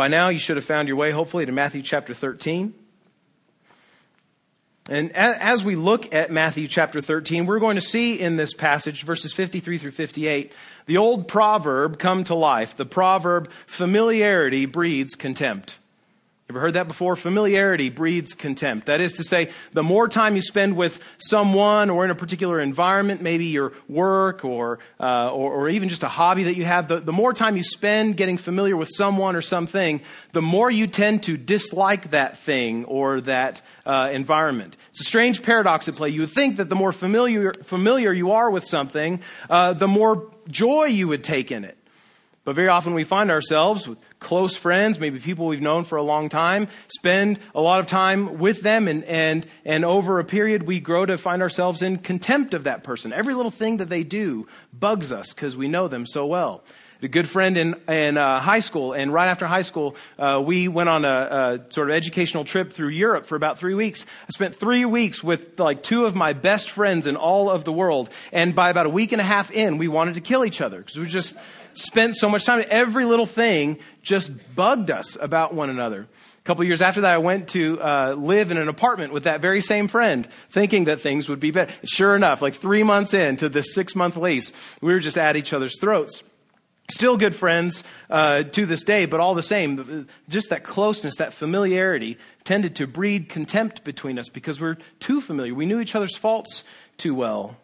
By now, you should have found your way, hopefully, to Matthew chapter 13. And as we look at Matthew chapter 13, we're going to see in this passage, verses 53 through 58, the old proverb come to life. The proverb, familiarity breeds contempt. Ever heard that before? Familiarity breeds contempt. That is to say, the more time you spend with someone or in a particular environment, maybe your work or, uh, or, or, even just a hobby that you have, the, the more time you spend getting familiar with someone or something, the more you tend to dislike that thing or that uh, environment. It's a strange paradox at play. You would think that the more familiar, familiar you are with something, uh, the more joy you would take in it. But very often we find ourselves with close friends, maybe people we've known for a long time, spend a lot of time with them, and, and, and over a period we grow to find ourselves in contempt of that person. Every little thing that they do bugs us because we know them so well. A good friend in, in uh, high school, and right after high school, uh, we went on a, a, sort of educational trip through Europe for about three weeks. I spent three weeks with like two of my best friends in all of the world, and by about a week and a half in, we wanted to kill each other because we just spent so much time. Every little thing just bugged us about one another. A couple years after that, I went to uh, live in an apartment with that very same friend, thinking that things would be better. Sure enough, like three months into this six month lease, we were just at each other's throats. Still good friends uh, to this day, but all the same, just that closeness, that familiarity tended to breed contempt between us because we're too familiar. We knew each other's faults too well.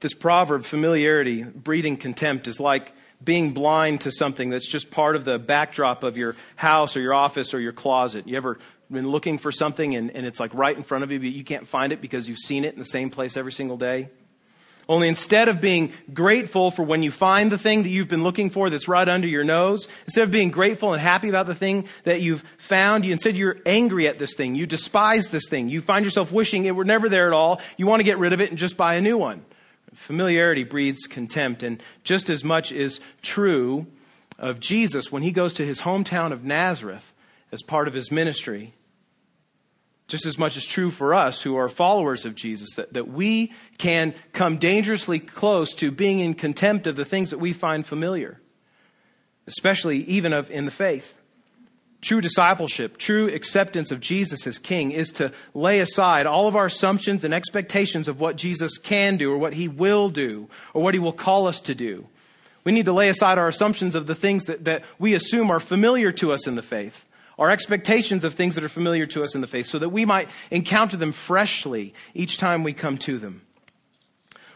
This proverb, familiarity, breeding contempt, is like being blind to something that's just part of the backdrop of your house or your office or your closet. You ever been looking for something and, and it's like right in front of you, but you can't find it because you've seen it in the same place every single day? Only instead of being grateful for when you find the thing that you've been looking for that's right under your nose, instead of being grateful and happy about the thing that you've found, you, instead you're angry at this thing. You despise this thing. You find yourself wishing it were never there at all. You want to get rid of it and just buy a new one. Familiarity breeds contempt, and just as much is true of Jesus when he goes to his hometown of Nazareth as part of his ministry. Just as much is true for us who are followers of Jesus, that, that we can come dangerously close to being in contempt of the things that we find familiar, especially even of in the faith. True discipleship, true acceptance of Jesus as King is to lay aside all of our assumptions and expectations of what Jesus can do or what he will do or what he will call us to do. We need to lay aside our assumptions of the things that, that we assume are familiar to us in the faith, our expectations of things that are familiar to us in the faith, so that we might encounter them freshly each time we come to them.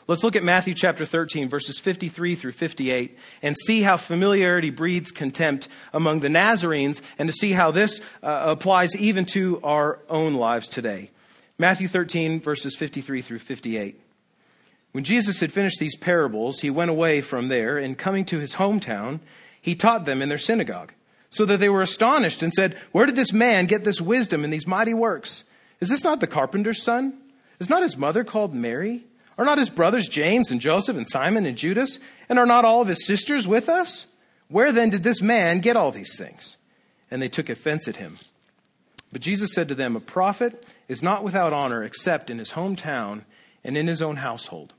Let's look at Matthew chapter 13, verses 53 through 58, and see how familiarity breeds contempt among the Nazarenes, and to see how this uh, applies even to our own lives today. Matthew 13, verses 53 through 58. When Jesus had finished these parables, he went away from there, and coming to his hometown, he taught them in their synagogue, so that they were astonished and said, Where did this man get this wisdom and these mighty works? Is this not the carpenter's son? Is not his mother called Mary? Are not his brothers James and Joseph and Simon and Judas? And are not all of his sisters with us? Where then did this man get all these things? And they took offense at him. But Jesus said to them, A prophet is not without honor except in his hometown and in his own household.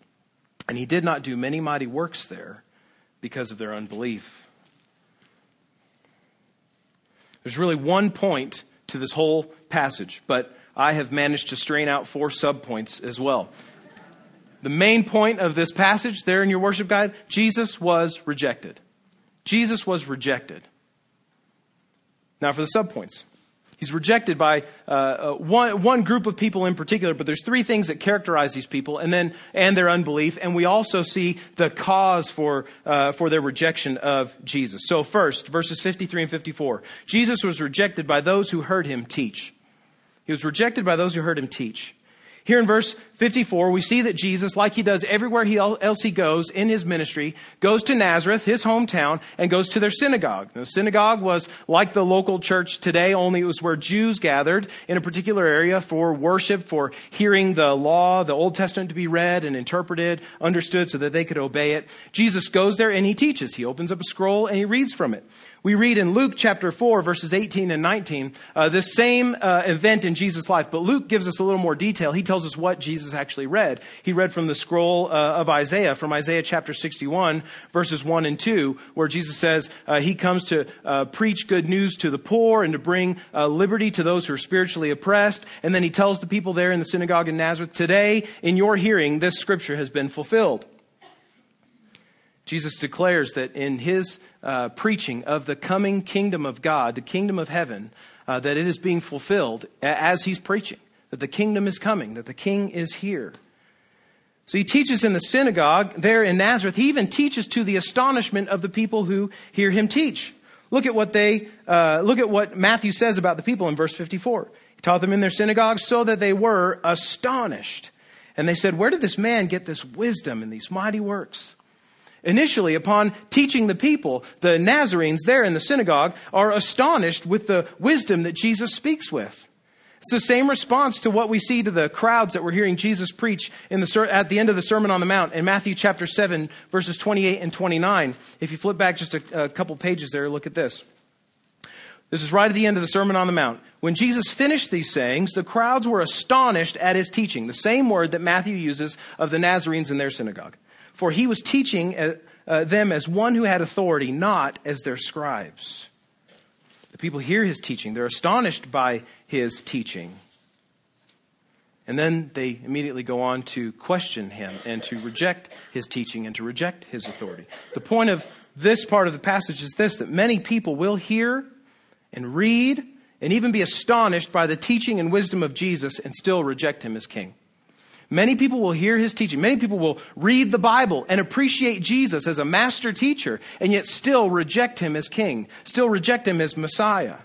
And he did not do many mighty works there because of their unbelief. There's really one point to this whole passage, but I have managed to strain out four subpoints as well the main point of this passage there in your worship guide Jesus was rejected. Jesus was rejected. Now, for the subpoints. He's rejected by uh, one, one group of people in particular, but there's three things that characterize these people, and then and their unbelief, and we also see the cause for uh, for their rejection of Jesus. So, first, verses 53 and 54, Jesus was rejected by those who heard him teach. He was rejected by those who heard him teach. Here in verse 54, we see that Jesus, like he does everywhere he, else he goes in his ministry, goes to Nazareth, his hometown, and goes to their synagogue. The synagogue was like the local church today, only it was where Jews gathered in a particular area for worship, for hearing the law, the Old Testament to be read and interpreted, understood so that they could obey it. Jesus goes there and he teaches. He opens up a scroll and he reads from it. We read in Luke chapter 4, verses 18 and 19, uh, this same uh, event in Jesus' life, but Luke gives us a little more detail. He tells us what Jesus actually read. He read from the scroll uh, of Isaiah, from Isaiah chapter 61, verses 1 and 2, where Jesus says uh, he comes to uh, preach good news to the poor and to bring uh, liberty to those who are spiritually oppressed. And then he tells the people there in the synagogue in Nazareth, Today, in your hearing, this scripture has been fulfilled. Jesus declares that in his uh, preaching of the coming kingdom of God, the kingdom of heaven, uh, that it is being fulfilled as he's preaching, that the kingdom is coming, that the king is here. So he teaches in the synagogue there in Nazareth. He even teaches to the astonishment of the people who hear him teach. Look at what they uh, look at what Matthew says about the people in verse 54. He taught them in their synagogues so that they were astonished. And they said, Where did this man get this wisdom and these mighty works? Initially, upon teaching the people, the Nazarenes there in the synagogue are astonished with the wisdom that Jesus speaks with. It's the same response to what we see to the crowds that were hearing Jesus preach the, at the end of the Sermon on the Mount in Matthew chapter 7, verses 28 and 29. If you flip back just a, a couple pages there, look at this. This is right at the end of the Sermon on the Mount. When Jesus finished these sayings, the crowds were astonished at his teaching, the same word that Matthew uses of the Nazarenes in their synagogue for he was teaching uh, uh, them as one who had authority, not as their scribes. The people hear his teaching, they're astonished by his teaching. And then they immediately go on to question him and to reject his teaching and to reject his authority. The point of this part of the passage is this that many people will hear and read and even be astonished by the teaching and wisdom of Jesus and still reject him as king. Many people will hear his teaching. Many people will read the Bible and appreciate Jesus as a master teacher and yet still reject him as king, still reject him as Messiah.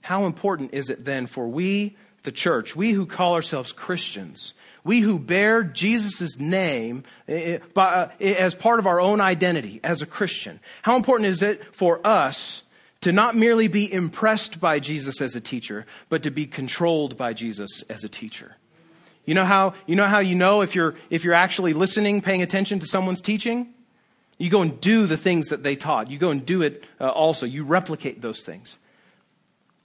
How important is it then for we, the church, we who call ourselves Christians, we who bear Jesus' name eh, eh, eh, as part of our own identity as a Christian, how important is it for us to not merely be impressed by Jesus as a teacher, but to be controlled by Jesus as a teacher? You know how you know how you know if you're if you're actually listening, paying attention to someone's teaching? You go and do the things that they taught. You go and do it uh, also. You replicate those things.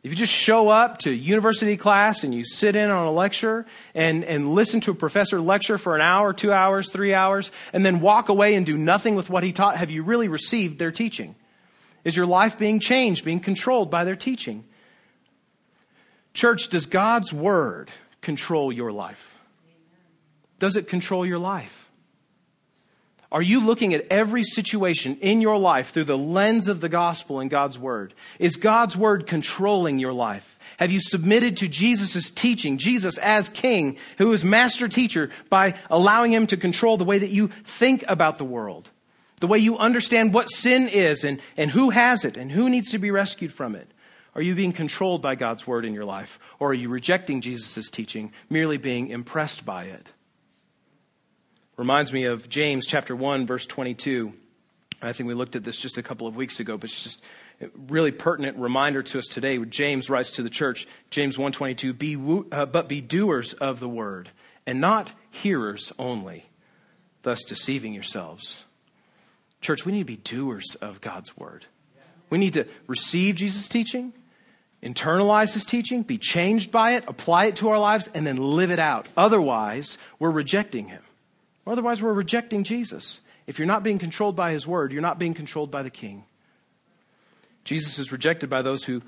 If you just show up to university class and you sit in on a lecture and, and listen to a professor lecture for an hour, two hours, three hours, and then walk away and do nothing with what he taught, have you really received their teaching? Is your life being changed, being controlled by their teaching? Church, does God's word control your life? Does it control your life? Are you looking at every situation in your life through the lens of the gospel and God's word? Is God's word controlling your life? Have you submitted to Jesus' teaching, Jesus as king, who is master teacher, by allowing him to control the way that you think about the world, the way you understand what sin is and, and who has it and who needs to be rescued from it? Are you being controlled by God's word in your life? Or are you rejecting Jesus' teaching, merely being impressed by it? Reminds me of James chapter 1, verse 22. I think we looked at this just a couple of weeks ago, but it's just a really pertinent reminder to us today. James writes to the church, James 1:22, be uh, but be doers of the word and not hearers only, thus deceiving yourselves. Church, we need to be doers of God's word. We need to receive Jesus' teaching, internalize his teaching, be changed by it, apply it to our lives, and then live it out. Otherwise, we're rejecting him. Otherwise, we're rejecting Jesus. If you're not being controlled by his word, you're not being controlled by the king. Jesus is rejected by those who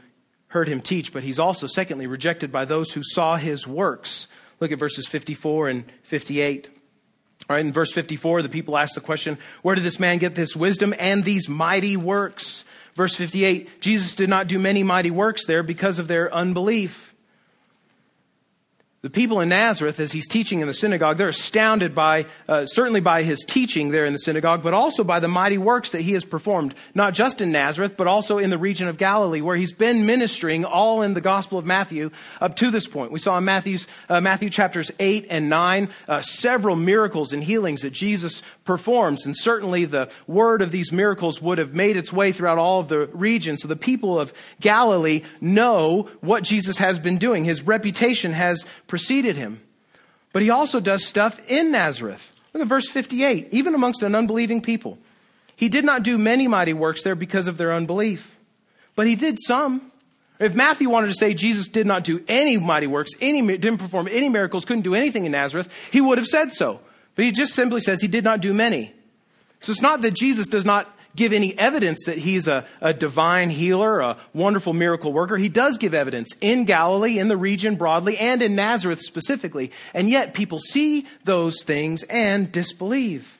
heard him teach, but he's also, secondly, rejected by those who saw his works. Look at verses 54 and 58. All right, in verse 54, the people ask the question, Where did this man get this wisdom and these mighty works? Verse 58 Jesus did not do many mighty works there because of their unbelief. The people in Nazareth, as he's teaching in the synagogue, they're astounded by, uh, certainly by his teaching there in the synagogue, but also by the mighty works that he has performed, not just in Nazareth, but also in the region of Galilee, where he's been ministering all in the Gospel of Matthew up to this point. We saw in Matthew's, uh, Matthew chapters 8 and 9 uh, several miracles and healings that Jesus performs, and certainly the word of these miracles would have made its way throughout all of the region. So the people of Galilee know what Jesus has been doing. His reputation has preceded him. But he also does stuff in Nazareth. Look at verse 58. Even amongst an unbelieving people, he did not do many mighty works there because of their unbelief. But he did some. If Matthew wanted to say Jesus did not do any mighty works, any, didn't perform any miracles, couldn't do anything in Nazareth, he would have said so. But he just simply says he did not do many. So it's not that Jesus does not give any evidence that he's a, a divine healer, a wonderful miracle worker. He does give evidence in Galilee, in the region broadly, and in Nazareth specifically. And yet people see those things and disbelieve.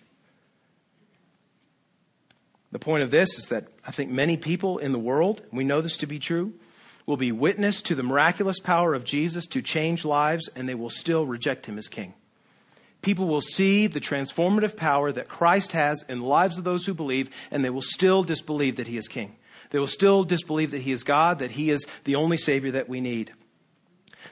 The point of this is that I think many people in the world, we know this to be true, will be witness to the miraculous power of Jesus to change lives, and they will still reject him as king people will see the transformative power that Christ has in the lives of those who believe, and they will still disbelieve that he is king. They will still disbelieve that he is God, that he is the only Savior that we need.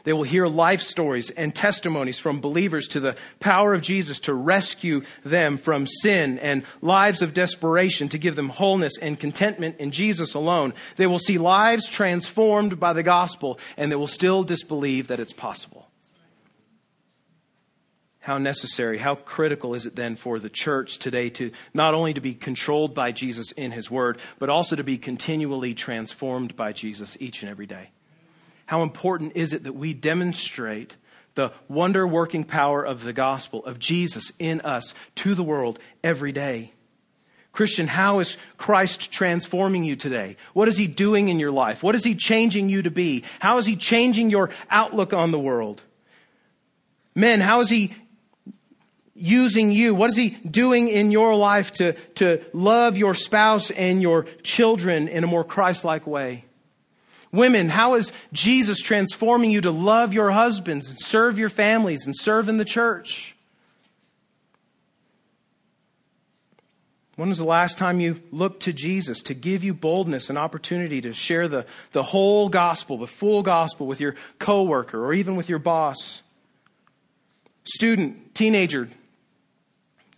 They will hear life stories and testimonies from believers to the power of Jesus to rescue them from sin and lives of desperation, to give them wholeness and contentment in Jesus alone. They will see lives transformed by the gospel, and they will still disbelieve that it's possible how necessary, how critical is it then for the church today to not only to be controlled by Jesus in his word, but also to be continually transformed by Jesus each and every day? How important is it that we demonstrate the wonder working power of the gospel, of Jesus in us to the world every day? Christian, how is Christ transforming you today? What is he doing in your life? What is he changing you to be? How is he changing your outlook on the world? Men, how is he using you? What is He doing in your life to, to love your spouse and your children in a more Christ like way? Women, how is Jesus transforming you to love your husbands and serve your families and serve in the church? When was the last time you looked to Jesus to give you boldness and opportunity to share the, the whole gospel, the full gospel with your coworker or even with your boss? Student, teenager,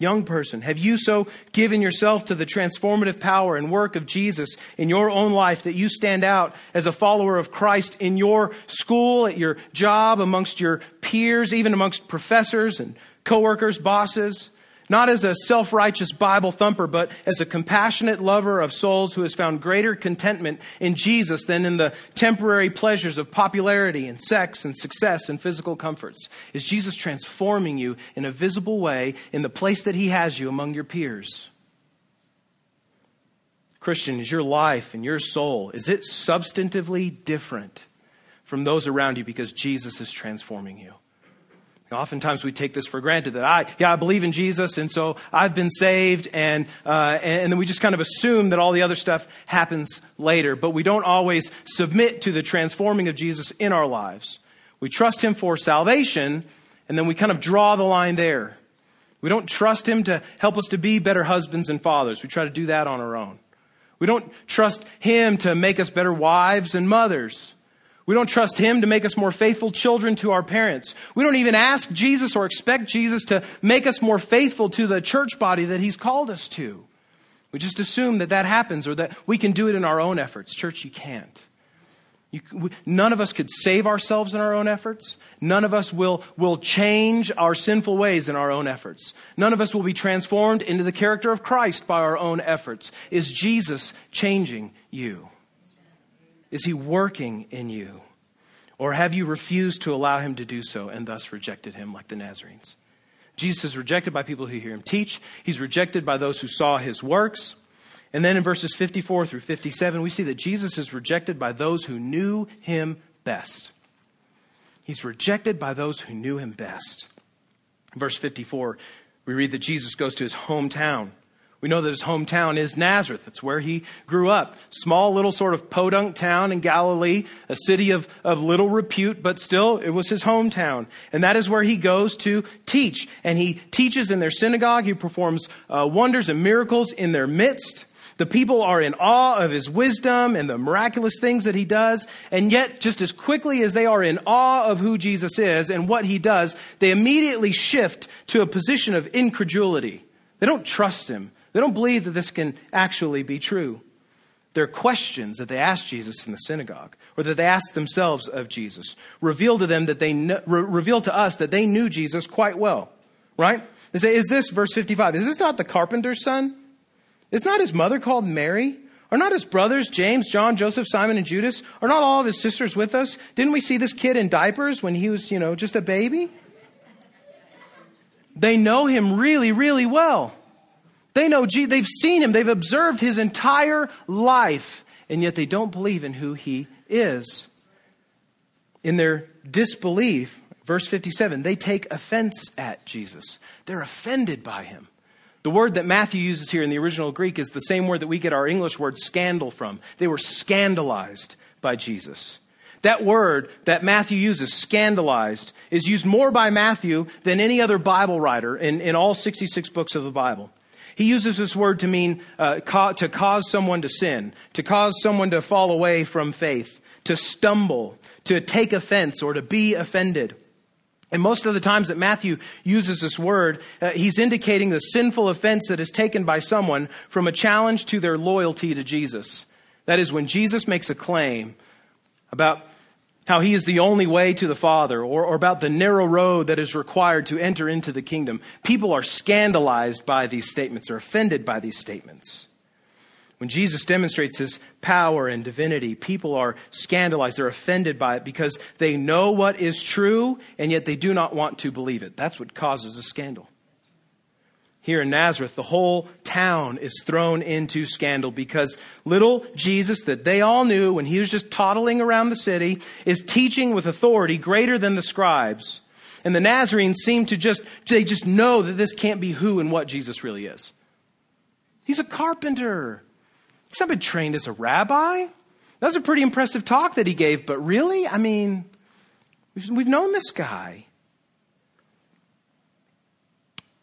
Young person, have you so given yourself to the transformative power and work of Jesus in your own life that you stand out as a follower of Christ in your school, at your job, amongst your peers, even amongst professors and coworkers, bosses? Not as a self righteous Bible thumper, but as a compassionate lover of souls who has found greater contentment in Jesus than in the temporary pleasures of popularity and sex and success and physical comforts? Is Jesus transforming you in a visible way in the place that He has you among your peers? Christian, is your life and your soul, is it substantively different from those around you because Jesus is transforming you? Oftentimes we take this for granted that I, yeah, I believe in Jesus, and so I've been saved, and, uh, and then we just kind of assume that all the other stuff happens later, but we don't always submit to the transforming of Jesus in our lives. We trust Him for salvation, and then we kind of draw the line there. We don't trust Him to help us to be better husbands and fathers. We try to do that on our own. We don't trust Him to make us better wives and mothers. We don't trust Him to make us more faithful children to our parents. We don't even ask Jesus or expect Jesus to make us more faithful to the church body that He's called us to. We just assume that that happens or that we can do it in our own efforts. Church, you can't. You, none of us could save ourselves in our own efforts. None of us will, will change our sinful ways in our own efforts. None of us will be transformed into the character of Christ by our own efforts. Is Jesus changing you? Is he working in you? Or have you refused to allow him to do so and thus rejected him like the Nazarenes? Jesus is rejected by people who hear him teach. He's rejected by those who saw his works. And then in verses 54 through 57, we see that Jesus is rejected by those who knew him best. He's rejected by those who knew him best. Verse 54, we read that Jesus goes to his hometown we know that his hometown is Nazareth. It's where he grew up. Small little sort of podunk town in Galilee, a city of, of little repute, but still it was his hometown. And that is where he goes to teach. And he teaches in their synagogue. He performs uh, wonders and miracles in their midst. The people are in awe of his wisdom and the miraculous things that he does. And yet, just as quickly as they are in awe of who Jesus is and what he does, they immediately shift to a position of incredulity. They don't trust him. They don't believe that this can actually be true. Their questions that they ask Jesus in the synagogue, or that they ask themselves of Jesus, reveal to them that they re- reveal to us that they knew Jesus quite well. Right? They say, "Is this verse fifty-five? Is this not the carpenter's son? Is not his mother called Mary? Are not his brothers, James, John, Joseph, Simon, and Judas, are not all of his sisters with us? Didn't we see this kid in diapers when he was, you know, just a baby? They know him really, really well. They know, Jesus, they've seen him, they've observed his entire life, and yet they don't believe in who he is. In their disbelief, verse 57, they take offense at Jesus. They're offended by him. The word that Matthew uses here in the original Greek is the same word that we get our English word scandal from. They were scandalized by Jesus. That word that Matthew uses, scandalized, is used more by Matthew than any other Bible writer in, in all 66 books of the Bible. He uses this word to mean uh, ca- to cause someone to sin, to cause someone to fall away from faith, to stumble, to take offense, or to be offended. And most of the times that Matthew uses this word, uh, he's indicating the sinful offense that is taken by someone from a challenge to their loyalty to Jesus. That is, when Jesus makes a claim about how he is the only way to the Father, or, or about the narrow road that is required to enter into the kingdom, people are scandalized by these statements or offended by these statements. When Jesus demonstrates his power and divinity, people are scandalized. They're offended by it because they know what is true, and yet they do not want to believe it. That's what causes a scandal. Here in Nazareth, the whole town is thrown into scandal because little Jesus, that they all knew when he was just toddling around the city, is teaching with authority greater than the scribes. And the Nazarenes seem to just, they just know that this can't be who and what Jesus really is. He's a carpenter. He's not been trained as a rabbi. That was a pretty impressive talk that he gave, but really, I mean, we've known this guy.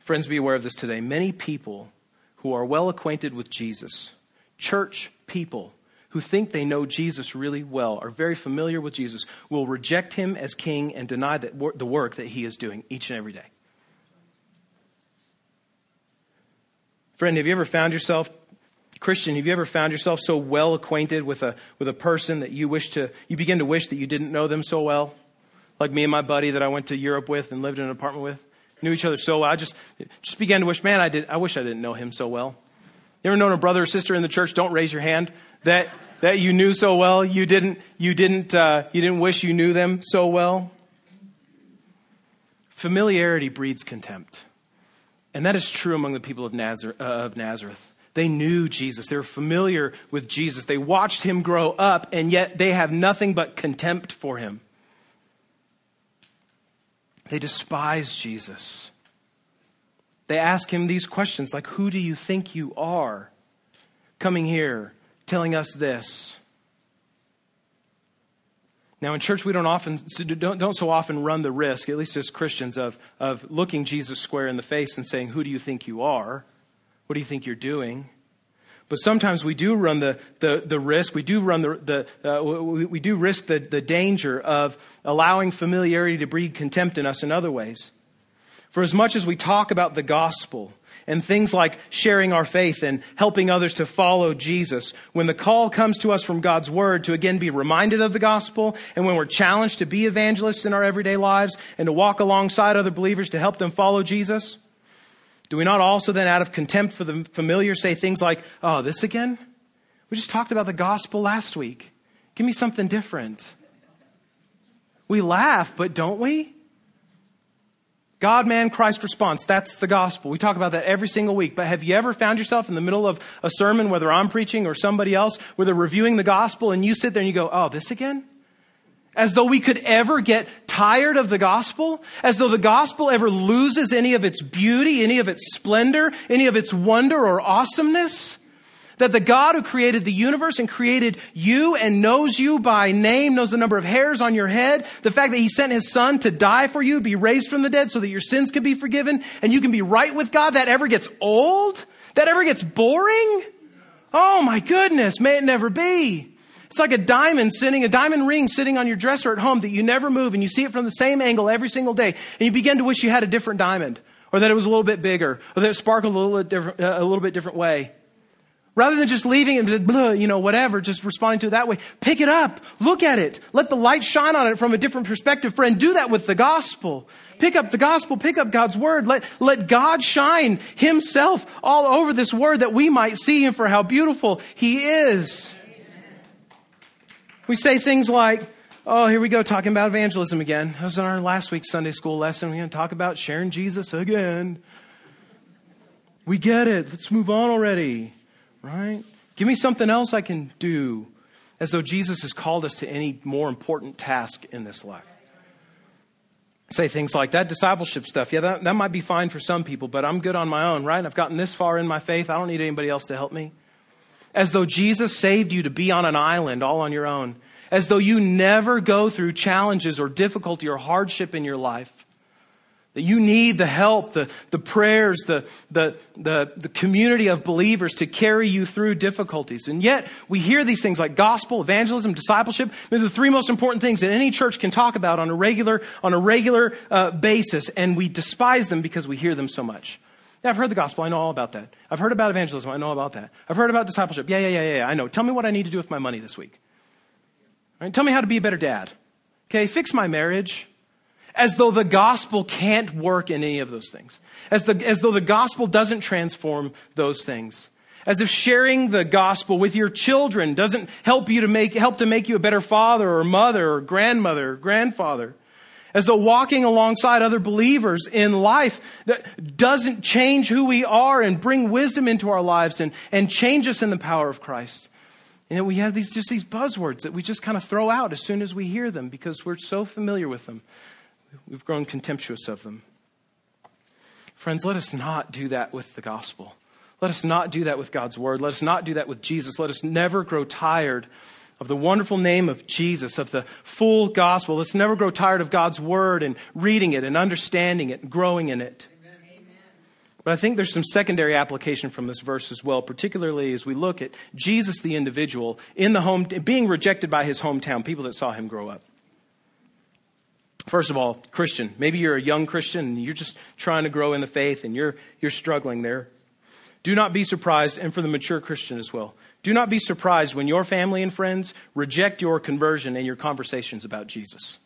Friends, be aware of this today. Many people who are well acquainted with Jesus, church people who think they know Jesus really well, are very familiar with Jesus, will reject him as king and deny the work that he is doing each and every day. Friend, have you ever found yourself Christian, have you ever found yourself so well acquainted with a, with a person that you wish to, you begin to wish that you didn't know them so well? Like me and my buddy that I went to Europe with and lived in an apartment with. Knew each other so well. I just, just began to wish, man, I did, I wish I didn't know him so well. You ever known a brother or sister in the church? Don't raise your hand. That, that you knew so well, you didn't, you didn't, uh, you didn't wish you knew them so well. Familiarity breeds contempt. And that is true among the people of Nazareth. Uh, of Nazareth. They knew Jesus. They were familiar with Jesus. They watched him grow up, and yet they have nothing but contempt for him. They despise Jesus. They ask him these questions like, Who do you think you are? Coming here, telling us this. Now, in church, we don't often don't, don't so often run the risk, at least as Christians, of, of looking Jesus square in the face and saying, Who do you think you are? What do you think you're doing? But sometimes we do run the, the, the risk, we do run the, the uh, we, we do risk the, the danger of allowing familiarity to breed contempt in us in other ways. For as much as we talk about the gospel and things like sharing our faith and helping others to follow Jesus, when the call comes to us from God's word to again be reminded of the gospel, and when we're challenged to be evangelists in our everyday lives and to walk alongside other believers to help them follow Jesus, do we not also then, out of contempt for the familiar, say things like, oh, this again? We just talked about the gospel last week. Give me something different. We laugh, but don't we? God, man, Christ response. That's the gospel. We talk about that every single week. But have you ever found yourself in the middle of a sermon, whether I'm preaching or somebody else, where they're reviewing the gospel and you sit there and you go, oh, this again? As though we could ever get tired of the gospel? As though the gospel ever loses any of its beauty, any of its splendor, any of its wonder or awesomeness? That the God who created the universe and created you and knows you by name, knows the number of hairs on your head, the fact that he sent his son to die for you, be raised from the dead so that your sins can be forgiven and you can be right with God, that ever gets old? That ever gets boring? Oh my goodness, may it never be. It's like a diamond sitting, a diamond ring sitting on your dresser at home that you never move and you see it from the same angle every single day. And you begin to wish you had a different diamond or that it was a little bit bigger or that it sparkled a little, different, a little bit different way. Rather than just leaving it, blah, you know, whatever, just responding to it that way, pick it up, look at it, let the light shine on it from a different perspective. Friend, do that with the gospel. Pick up the gospel, pick up God's word. Let, let God shine himself all over this word that we might see him for how beautiful he is. We say things like, oh, here we go, talking about evangelism again. That was in our last week's Sunday school lesson. We're going to talk about sharing Jesus again. We get it. Let's move on already right? Give me something else I can do, as though Jesus has called us to any more important task in this life. Say things like that discipleship stuff. Yeah, that, that might be fine for some people, but I'm good on my own, right? I've gotten this far in my faith. I don't need anybody else to help me. As though Jesus saved you to be on an island all on your own. As though you never go through challenges or difficulty or hardship in your life. That you need the help, the, the prayers, the, the, the, the community of believers to carry you through difficulties. And yet, we hear these things like gospel, evangelism, discipleship. They're the three most important things that any church can talk about on a regular, on a regular uh, basis, and we despise them because we hear them so much. Yeah, I've heard the gospel. I know all about that. I've heard about evangelism. I know about that. I've heard about discipleship. Yeah, yeah, yeah, yeah. I know. Tell me what I need to do with my money this week. Tell me how to be a better dad. Okay, fix my marriage as though the gospel can't work in any of those things, as, the, as though the gospel doesn't transform those things. As if sharing the gospel with your children doesn't help you to make, help to make you a better father or mother or grandmother or grandfather. As though walking alongside other believers in life that doesn't change who we are and bring wisdom into our lives and, and change us in the power of Christ. And that we have these just these buzzwords that we just kind of throw out as soon as we hear them because we're so familiar with them. We've grown contemptuous of them. Friends, let us not do that with the gospel. Let us not do that with God's word. Let us not do that with Jesus. Let us never grow tired of the wonderful name of Jesus, of the full gospel. Let's never grow tired of God's word and reading it and understanding it and growing in it. But I think there's some secondary application from this verse as well, particularly as we look at Jesus the individual in the home being rejected by his hometown, people that saw him grow up. First of all, Christian. Maybe you're a young Christian and you're just trying to grow in the faith and you're, you're struggling there. Do not be surprised, and for the mature Christian as well, do not be surprised when your family and friends reject your conversion and your conversations about Jesus.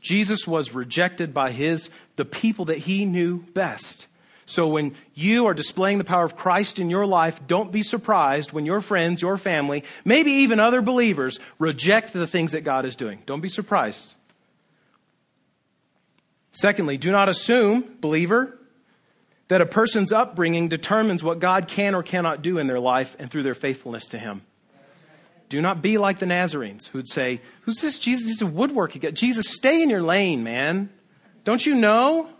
Jesus was rejected by his, the people that he knew best. So when you are displaying the power of Christ in your life, don't be surprised when your friends, your family, maybe even other believers reject the things that God is doing. Don't be surprised. Secondly, do not assume, believer, that a person's upbringing determines what God can or cannot do in their life and through their faithfulness to Him. Do not be like the Nazarenes who'd say, Who's this Jesus? He's a woodworker. Jesus, stay in your lane, man. Don't you know?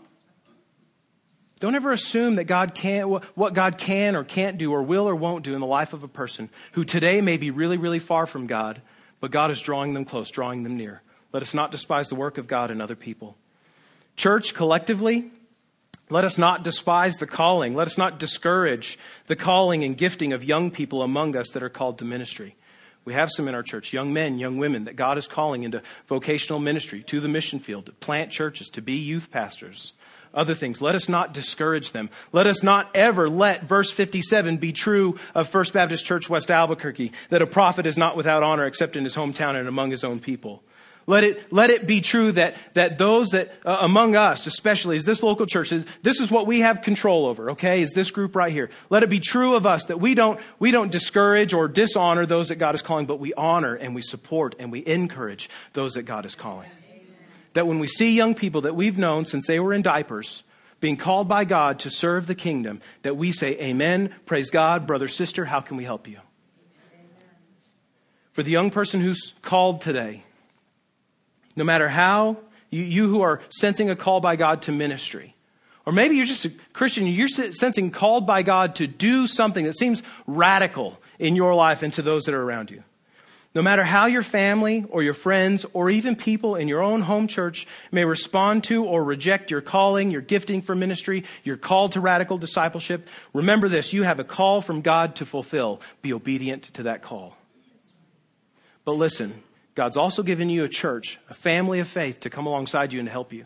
Don't ever assume that God can, what God can or can't do or will or won't do in the life of a person who today may be really, really far from God, but God is drawing them close, drawing them near. Let us not despise the work of God in other people. Church, collectively, let us not despise the calling. Let us not discourage the calling and gifting of young people among us that are called to ministry. We have some in our church, young men, young women, that God is calling into vocational ministry, to the mission field, to plant churches, to be youth pastors, other things. Let us not discourage them. Let us not ever let verse 57 be true of First Baptist Church West Albuquerque, that a prophet is not without honor except in his hometown and among his own people. Let it, let it be true that, that those that, uh, among us, especially as this local church, is, this is what we have control over, okay, is this group right here. Let it be true of us that we don't, we don't discourage or dishonor those that God is calling, but we honor and we support and we encourage those that God is calling. Amen. That when we see young people that we've known since they were in diapers, being called by God to serve the kingdom, that we say, Amen, praise God, brother, sister, how can we help you? Amen. For the young person who's called today, no matter how, you, you who are sensing a call by God to ministry, or maybe you're just a Christian, you're sensing called by God to do something that seems radical in your life and to those that are around you. No matter how your family or your friends or even people in your own home church may respond to or reject your calling, your gifting for ministry, your call to radical discipleship, remember this you have a call from God to fulfill. Be obedient to that call. But listen, God's also given you a church, a family of faith to come alongside you and to help you.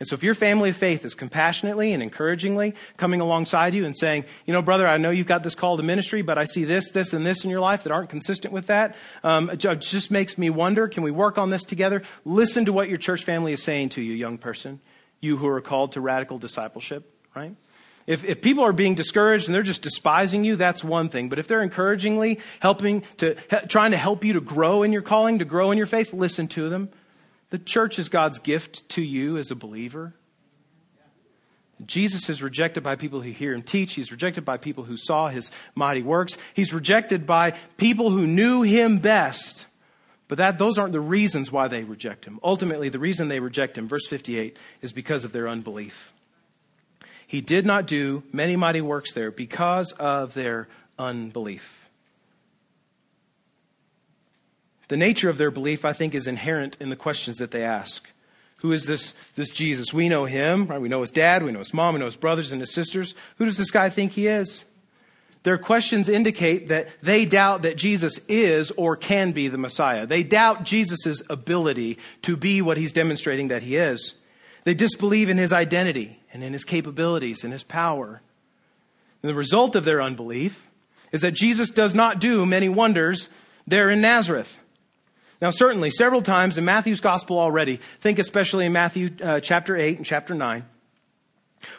And so if your family of faith is compassionately and encouragingly coming alongside you and saying, you know, brother, I know you've got this call to ministry, but I see this, this, and this in your life that aren't consistent with that. Um, it just makes me wonder, can we work on this together? Listen to what your church family is saying to you, young person, you who are called to radical discipleship, right? If, if people are being discouraged and they're just despising you, that's one thing. But if they're encouragingly helping to, trying to help you to grow in your calling, to grow in your faith, listen to them. The church is God's gift to you as a believer. Jesus is rejected by people who hear him teach. He's rejected by people who saw his mighty works. He's rejected by people who knew him best. But that, those aren't the reasons why they reject him. Ultimately, the reason they reject him, verse 58, is because of their unbelief. He did not do many mighty works there because of their unbelief. The nature of their belief, I think, is inherent in the questions that they ask. Who is this, this Jesus? We know him, right? We know his dad, we know his mom, we know his brothers and his sisters. Who does this guy think he is? Their questions indicate that they doubt that Jesus is or can be the Messiah. They doubt Jesus' ability to be what he's demonstrating that he is. They disbelieve in his identity and in his capabilities and his power. And the result of their unbelief is that Jesus does not do many wonders there in Nazareth. Now, certainly, several times in Matthew's gospel already, think especially in Matthew uh, chapter 8 and chapter 9,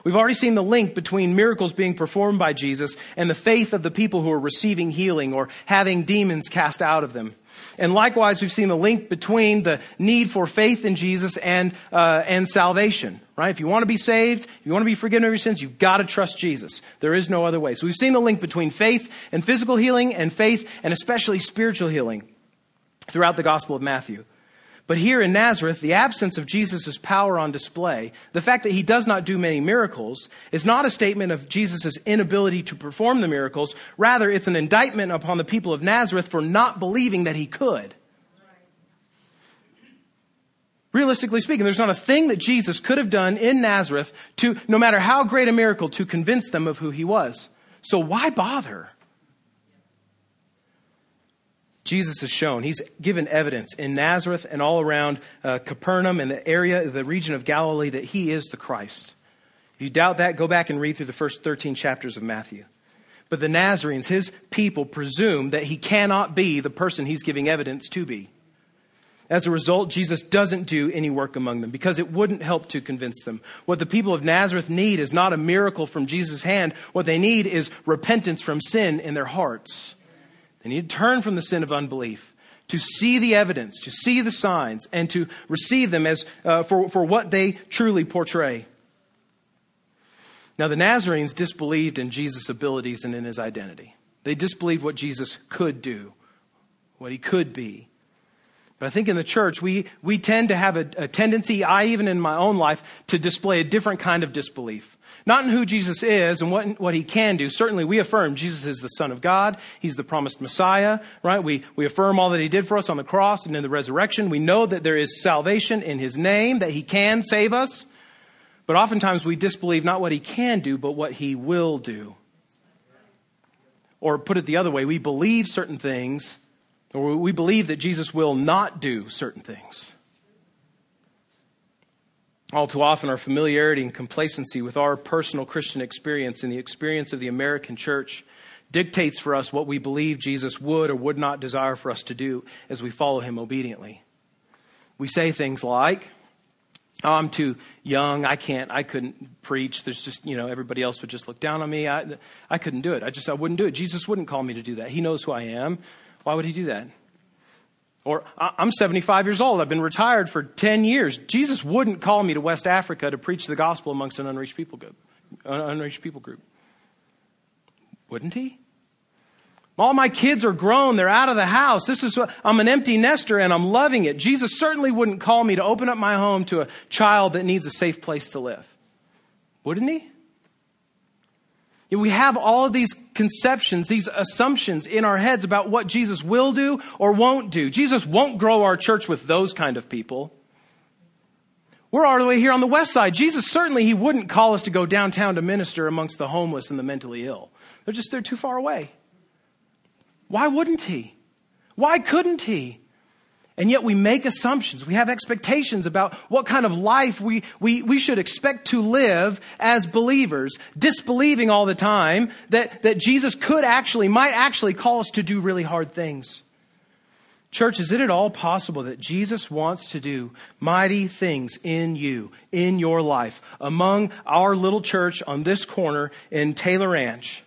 we've already seen the link between miracles being performed by Jesus and the faith of the people who are receiving healing or having demons cast out of them. And likewise, we've seen the link between the need for faith in Jesus and, uh, and salvation, right? If you want to be saved, if you want to be forgiven of your sins, you've got to trust Jesus. There is no other way. So we've seen the link between faith and physical healing and faith and especially spiritual healing throughout the Gospel of Matthew. But here in Nazareth, the absence of Jesus' power on display, the fact that he does not do many miracles, is not a statement of Jesus' inability to perform the miracles. Rather, it's an indictment upon the people of Nazareth for not believing that he could. Realistically speaking, there's not a thing that Jesus could have done in Nazareth to, no matter how great a miracle, to convince them of who he was. So why bother? Jesus has shown. He's given evidence in Nazareth and all around uh, Capernaum and the area, the region of Galilee, that he is the Christ. If you doubt that, go back and read through the first 13 chapters of Matthew. But the Nazarenes, his people, presume that he cannot be the person he's giving evidence to be. As a result, Jesus doesn't do any work among them because it wouldn't help to convince them. What the people of Nazareth need is not a miracle from Jesus' hand. What they need is repentance from sin in their hearts. They need to turn from the sin of unbelief, to see the evidence, to see the signs, and to receive them as, uh, for, for what they truly portray. Now, the Nazarenes disbelieved in Jesus' abilities and in his identity. They disbelieved what Jesus could do, what he could be. But I think in the church, we, we tend to have a, a tendency, I even in my own life, to display a different kind of disbelief. Not in who Jesus is and what, what he can do. Certainly, we affirm Jesus is the Son of God. He's the promised Messiah, right? We, we affirm all that he did for us on the cross and in the resurrection. We know that there is salvation in his name, that he can save us. But oftentimes we disbelieve not what he can do, but what he will do. Or put it the other way, we believe certain things, or we believe that Jesus will not do certain things. All too often, our familiarity and complacency with our personal Christian experience and the experience of the American church dictates for us what we believe Jesus would or would not desire for us to do as we follow him obediently. We say things like, oh, I'm too young. I can't, I couldn't preach. There's just, you know, everybody else would just look down on me. I, I couldn't do it. I just, I wouldn't do it. Jesus wouldn't call me to do that. He knows who I am. Why would he do that? Or I'm 75 years old. I've been retired for 10 years. Jesus wouldn't call me to West Africa to preach the gospel amongst an unreached people group. Unreached people group. Wouldn't he? All my kids are grown. They're out of the house. This is I'm an empty nester and I'm loving it. Jesus certainly wouldn't call me to open up my home to a child that needs a safe place to live. Wouldn't he? We have all of these conceptions, these assumptions in our heads about what Jesus will do or won't do. Jesus won't grow our church with those kind of people. We're all the way here on the west side. Jesus certainly he wouldn't call us to go downtown to minister amongst the homeless and the mentally ill. They're just they're too far away. Why wouldn't he? Why couldn't he? And yet we make assumptions. We have expectations about what kind of life we, we, we should expect to live as believers, disbelieving all the time that, that Jesus could actually, might actually call us to do really hard things. Church, is it at all possible that Jesus wants to do mighty things in you, in your life, among our little church on this corner in Taylor Ranch?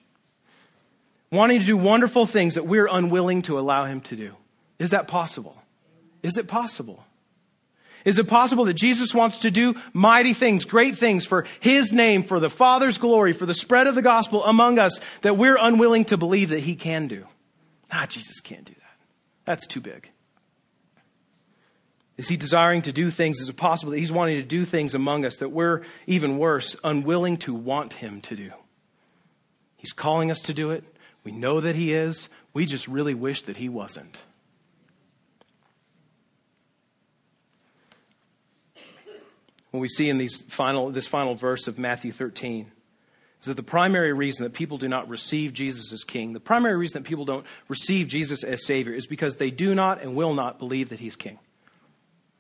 Wanting to do wonderful things that we're unwilling to allow him to do. Is that possible? Is it possible? Is it possible that Jesus wants to do mighty things, great things for His name, for the Father's glory, for the spread of the gospel among us that we're unwilling to believe that He can do? Ah, Jesus can't do that. That's too big. Is he desiring to do things? Is it possible that he's wanting to do things among us that we're, even worse, unwilling to want him to do? He's calling us to do it. We know that he is. We just really wish that he wasn't. What we see in these final, this final verse of Matthew 13 is that the primary reason that people do not receive Jesus as king, the primary reason that people don't receive Jesus as Savior, is because they do not and will not believe that He's king.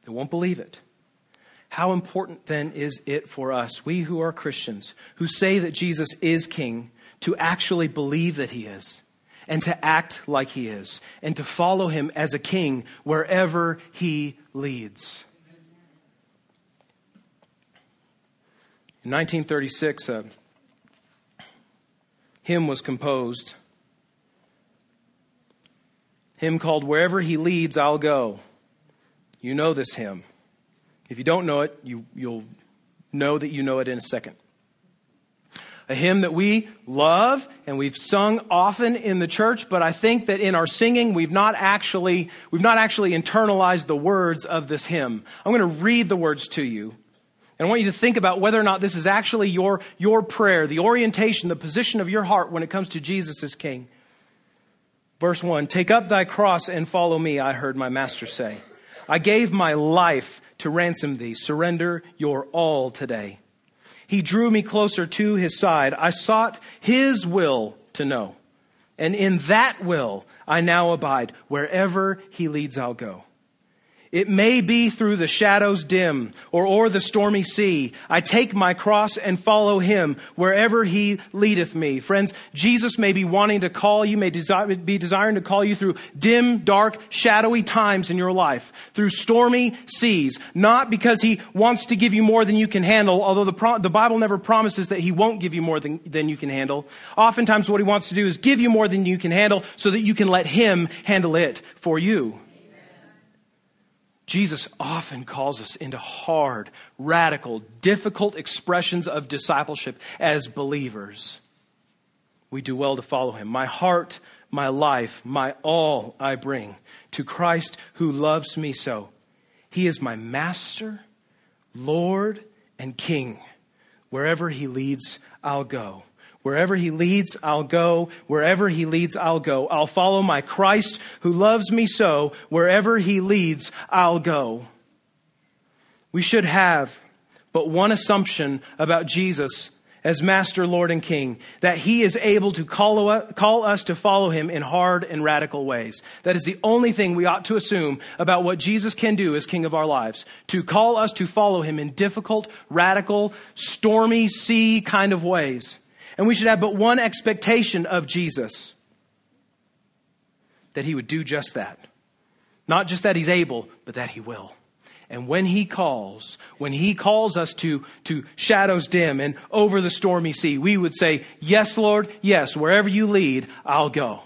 They won't believe it. How important then is it for us, we who are Christians, who say that Jesus is king, to actually believe that He is? And to act like he is, and to follow him as a king wherever he leads. In 1936, a hymn was composed. Hymn called Wherever He Leads, I'll Go. You know this hymn. If you don't know it, you, you'll know that you know it in a second. A hymn that we love and we've sung often in the church, but I think that in our singing we've not actually we've not actually internalized the words of this hymn. I'm going to read the words to you and I want you to think about whether or not this is actually your, your prayer, the orientation, the position of your heart when it comes to Jesus as King. Verse 1 Take up thy cross and follow me, I heard my master say. I gave my life to ransom thee. Surrender your all today. He drew me closer to his side. I sought his will to know. And in that will I now abide. Wherever he leads, I'll go. It may be through the shadows dim or o'er the stormy sea. I take my cross and follow him wherever he leadeth me. Friends, Jesus may be wanting to call you, may be desiring to call you through dim, dark, shadowy times in your life, through stormy seas, not because he wants to give you more than you can handle, although the, pro- the Bible never promises that he won't give you more than, than you can handle. Oftentimes what he wants to do is give you more than you can handle so that you can let him handle it for you. Jesus often calls us into hard, radical, difficult expressions of discipleship as believers. We do well to follow him. My heart, my life, my all I bring to Christ who loves me so. He is my master, Lord, and King. Wherever he leads, I'll go. Wherever he leads, I'll go. Wherever he leads, I'll go. I'll follow my Christ who loves me so. Wherever he leads, I'll go. We should have but one assumption about Jesus as Master, Lord, and King, that He is able to call, us to follow Him in hard and radical ways. That is the only thing we ought to assume about what Jesus can do as King of our lives. To call us to follow Him in difficult, radical, stormy sea kind of ways. And we should have but one expectation of Jesus that he would do just that. Not just that he's able, but that he will. And when he calls, when he calls us to, to shadows dim and over the stormy sea, we would say, Yes, Lord, yes, wherever you lead, I'll go.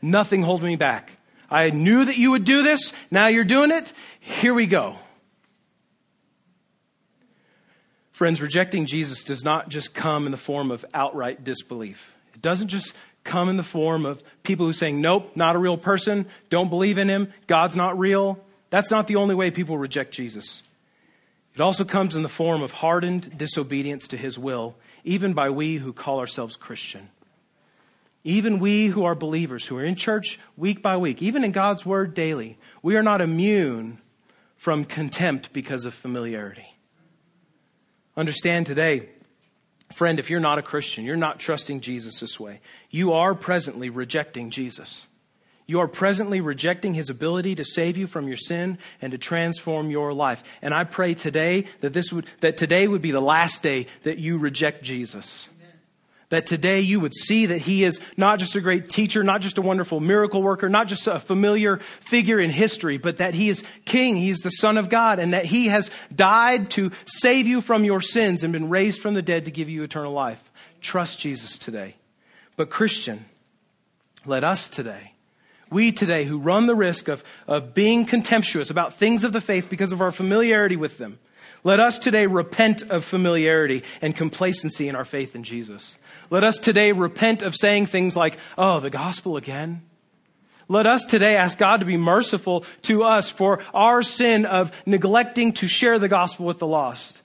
Nothing hold me back. I knew that you would do this. Now you're doing it. Here we go. Friends, rejecting Jesus does not just come in the form of outright disbelief. It doesn't just come in the form of people who saying, nope, not a real person, don't believe in him, God's not real. That's not the only way people reject Jesus. It also comes in the form of hardened disobedience to his will, even by we who call ourselves Christian. Even we who are believers, who are in church week by week, even in God's word daily, we are not immune from contempt because of familiarity. Understand today, friend, if you're not a Christian, you're not trusting Jesus this way, you are presently rejecting Jesus. You are presently rejecting his ability to save you from your sin and to transform your life. And I pray today that this would that today would be the last day that you reject Jesus. That today you would see that he is not just a great teacher, not just a wonderful miracle worker, not just a familiar figure in history, but that he is king, he is the son of God, and that he has died to save you from your sins and been raised from the dead to give you eternal life. Trust Jesus today. But Christian, let us today we today who run the risk of, of being contemptuous about things of the faith because of our familiarity with them, let us today repent of familiarity and complacency in our faith in Jesus. Let us today repent of saying things like, oh, the gospel again. Let us today ask God to be merciful to us for our sin of neglecting to share the gospel with the lost.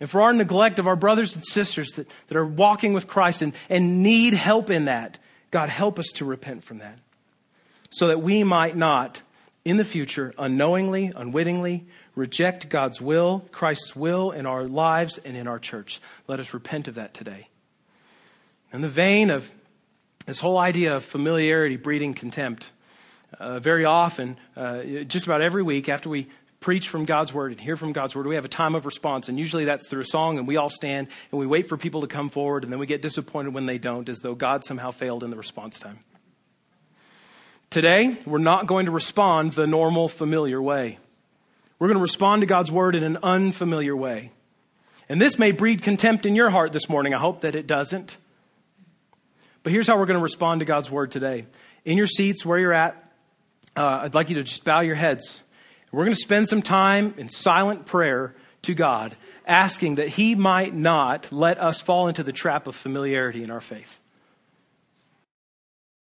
And for our neglect of our brothers and sisters that, that are walking with Christ and, and need help in that. God, help us to repent from that so that we might not, in the future, unknowingly, unwittingly, reject God's will, Christ's will in our lives and in our church. Let us repent of that today. In the vein of this whole idea of familiarity breeding contempt, uh, very often, uh, just about every week after we preach from God's word and hear from God's word, we have a time of response. And usually that's through a song, and we all stand and we wait for people to come forward, and then we get disappointed when they don't, as though God somehow failed in the response time. Today, we're not going to respond the normal, familiar way. We're going to respond to God's word in an unfamiliar way. And this may breed contempt in your heart this morning. I hope that it doesn't. But here's how we're going to respond to God's word today. In your seats, where you're at, uh, I'd like you to just bow your heads. We're going to spend some time in silent prayer to God, asking that He might not let us fall into the trap of familiarity in our faith.